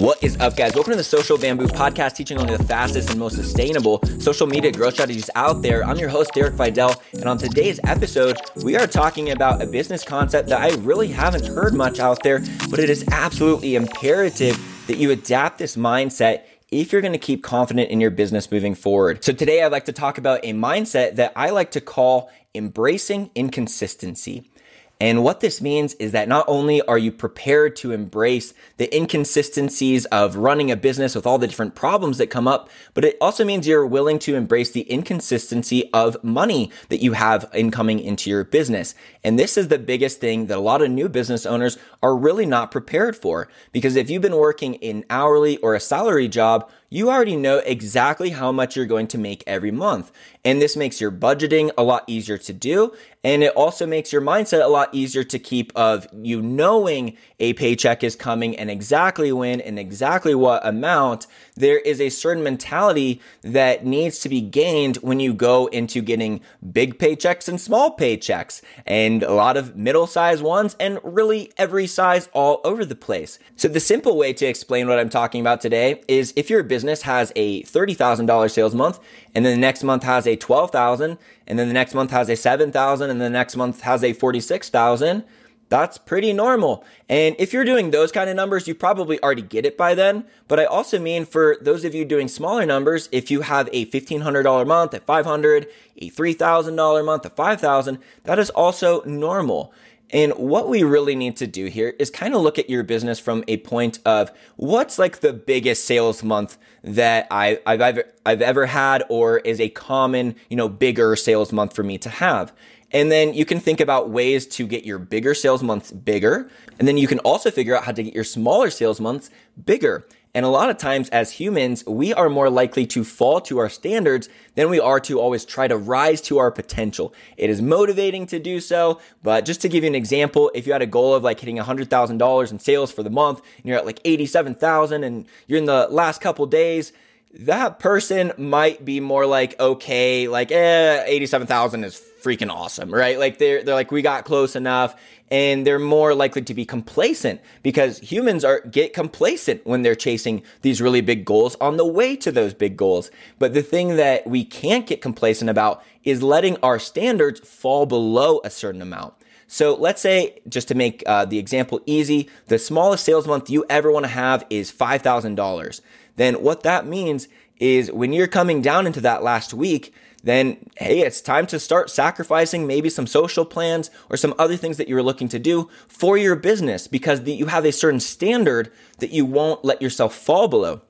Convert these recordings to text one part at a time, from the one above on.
What is up, guys? Welcome to the Social Bamboo podcast, teaching only the fastest and most sustainable social media growth strategies out there. I'm your host, Derek Videll, and on today's episode, we are talking about a business concept that I really haven't heard much out there, but it is absolutely imperative that you adapt this mindset if you're going to keep confident in your business moving forward. So today I'd like to talk about a mindset that I like to call embracing inconsistency. And what this means is that not only are you prepared to embrace the inconsistencies of running a business with all the different problems that come up, but it also means you're willing to embrace the inconsistency of money that you have incoming into your business. And this is the biggest thing that a lot of new business owners are really not prepared for. Because if you've been working in hourly or a salary job, you already know exactly how much you're going to make every month. And this makes your budgeting a lot easier to do. And it also makes your mindset a lot easier to keep of you knowing a paycheck is coming and exactly when and exactly what amount. There is a certain mentality that needs to be gained when you go into getting big paychecks and small paychecks and a lot of middle size ones and really every size all over the place. So the simple way to explain what I'm talking about today is if you're a business has a $30,000 sales month and then the next month has a 12,000 and then the next month has a 7,000 and the next month has a 46,000, that's pretty normal. And if you're doing those kind of numbers, you probably already get it by then. But I also mean for those of you doing smaller numbers, if you have a $1,500 month at 500, a $3,000 month at 5,000, that is also normal. And what we really need to do here is kind of look at your business from a point of what's like the biggest sales month that I, have ever, I've ever had or is a common, you know, bigger sales month for me to have. And then you can think about ways to get your bigger sales months bigger. And then you can also figure out how to get your smaller sales months bigger. And a lot of times as humans, we are more likely to fall to our standards than we are to always try to rise to our potential. It is motivating to do so, but just to give you an example, if you had a goal of like hitting $100,000 in sales for the month and you're at like 87,000 and you're in the last couple days, that person might be more like, okay, like, eh, 87,000 is freaking awesome, right? Like they're, they're like, we got close enough and they're more likely to be complacent because humans are get complacent when they're chasing these really big goals on the way to those big goals. But the thing that we can't get complacent about is letting our standards fall below a certain amount. So let's say, just to make uh, the example easy, the smallest sales month you ever want to have is $5,000 then what that means is when you're coming down into that last week, then hey, it's time to start sacrificing maybe some social plans or some other things that you're looking to do for your business because the, you have a certain standard that you won't let yourself fall below.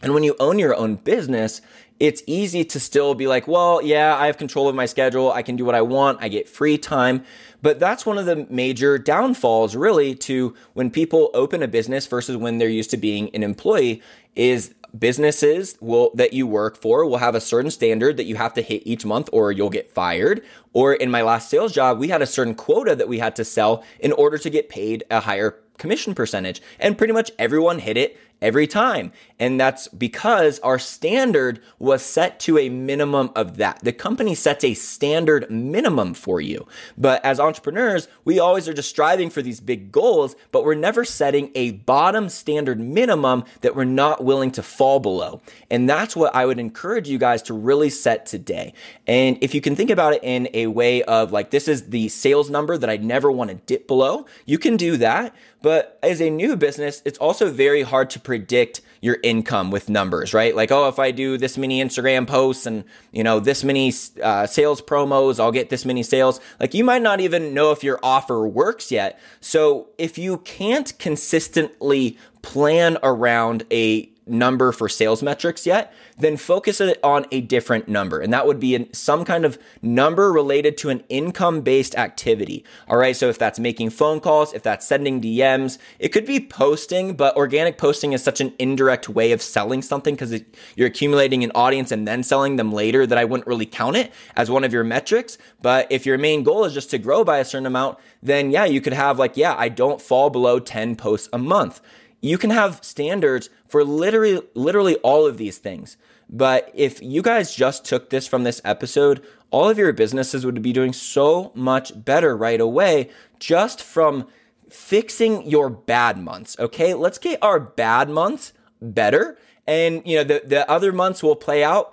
And when you own your own business, it's easy to still be like, well, yeah, I have control of my schedule. I can do what I want. I get free time. But that's one of the major downfalls really to when people open a business versus when they're used to being an employee is businesses will that you work for will have a certain standard that you have to hit each month or you'll get fired or in my last sales job we had a certain quota that we had to sell in order to get paid a higher commission percentage and pretty much everyone hit it every time. And that's because our standard was set to a minimum of that. The company sets a standard minimum for you. But as entrepreneurs, we always are just striving for these big goals, but we're never setting a bottom standard minimum that we're not willing to fall below. And that's what I would encourage you guys to really set today. And if you can think about it in a way of like, this is the sales number that I never want to dip below, you can do that. But as a new business, it's also very hard to predict your income with numbers, right? Like, oh, if I do this many Instagram posts and, you know, this many uh, sales promos, I'll get this many sales. Like, you might not even know if your offer works yet. So if you can't consistently plan around a number for sales metrics yet, then focus it on a different number. And that would be some kind of number related to an income based activity. All right. So if that's making phone calls, if that's sending DMs, it could be posting, but organic posting is such an indirect way of selling something because you're accumulating an audience and then selling them later that I wouldn't really count it as one of your metrics. But if your main goal is just to grow by a certain amount, then yeah, you could have like, yeah, I don't fall below 10 posts a month. You can have standards for literally literally all of these things. But if you guys just took this from this episode, all of your businesses would be doing so much better right away just from fixing your bad months. Okay, let's get our bad months better. And, you know, the, the other months will play out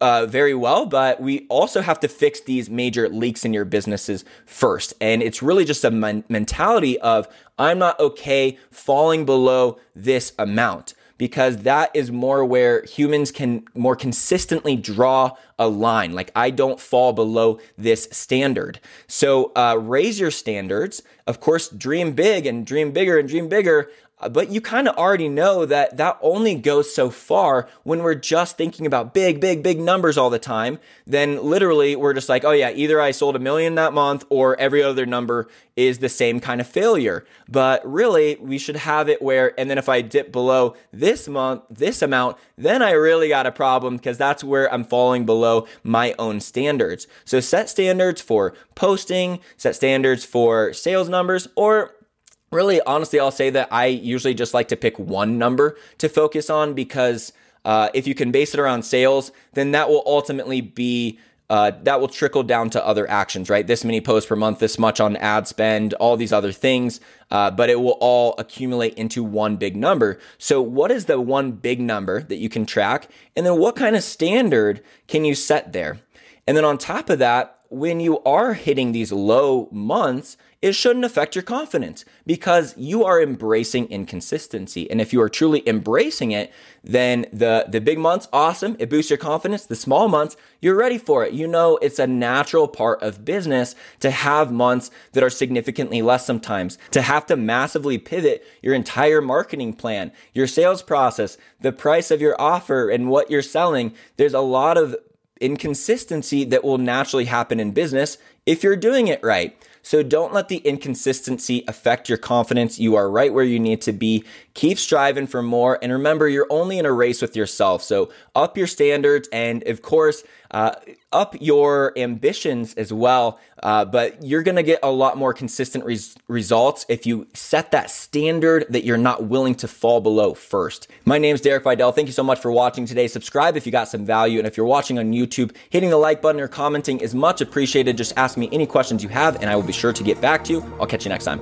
uh, very well, but we also have to fix these major leaks in your businesses first. And it's really just a men- mentality of, I'm not okay falling below this amount because that is more where humans can more consistently draw a line. Like I don't fall below this standard. So uh, raise your standards. Of course, dream big and dream bigger and dream bigger. Uh, but you kind of already know that that only goes so far when we're just thinking about big, big, big numbers all the time. Then literally we're just like, oh yeah, either I sold a million that month or every other number is the same kind of failure. But really, we should have it where, and then if I dip below this month, this amount, then I really got a problem because that's where I'm falling below my own standards. So set standards for posting, set standards for sales numbers, or really, honestly, I'll say that I usually just like to pick one number to focus on because uh, if you can base it around sales, then that will ultimately be. Uh, that will trickle down to other actions, right? This many posts per month, this much on ad spend, all these other things, uh, but it will all accumulate into one big number. So, what is the one big number that you can track? And then, what kind of standard can you set there? And then, on top of that, when you are hitting these low months, it shouldn't affect your confidence because you are embracing inconsistency. And if you are truly embracing it, then the, the big months, awesome. It boosts your confidence. The small months, you're ready for it. You know, it's a natural part of business to have months that are significantly less sometimes, to have to massively pivot your entire marketing plan, your sales process, the price of your offer and what you're selling. There's a lot of inconsistency that will naturally happen in business if you're doing it right. So don't let the inconsistency affect your confidence. You are right where you need to be. Keep striving for more. And remember, you're only in a race with yourself. So up your standards and, of course, uh, up your ambitions as well. Uh, but you're going to get a lot more consistent res- results if you set that standard that you're not willing to fall below first. My name is Derek Videll. Thank you so much for watching today. Subscribe if you got some value. And if you're watching on YouTube, hitting the like button or commenting is much appreciated. Just ask me any questions you have, and I will be sure to get back to you. I'll catch you next time.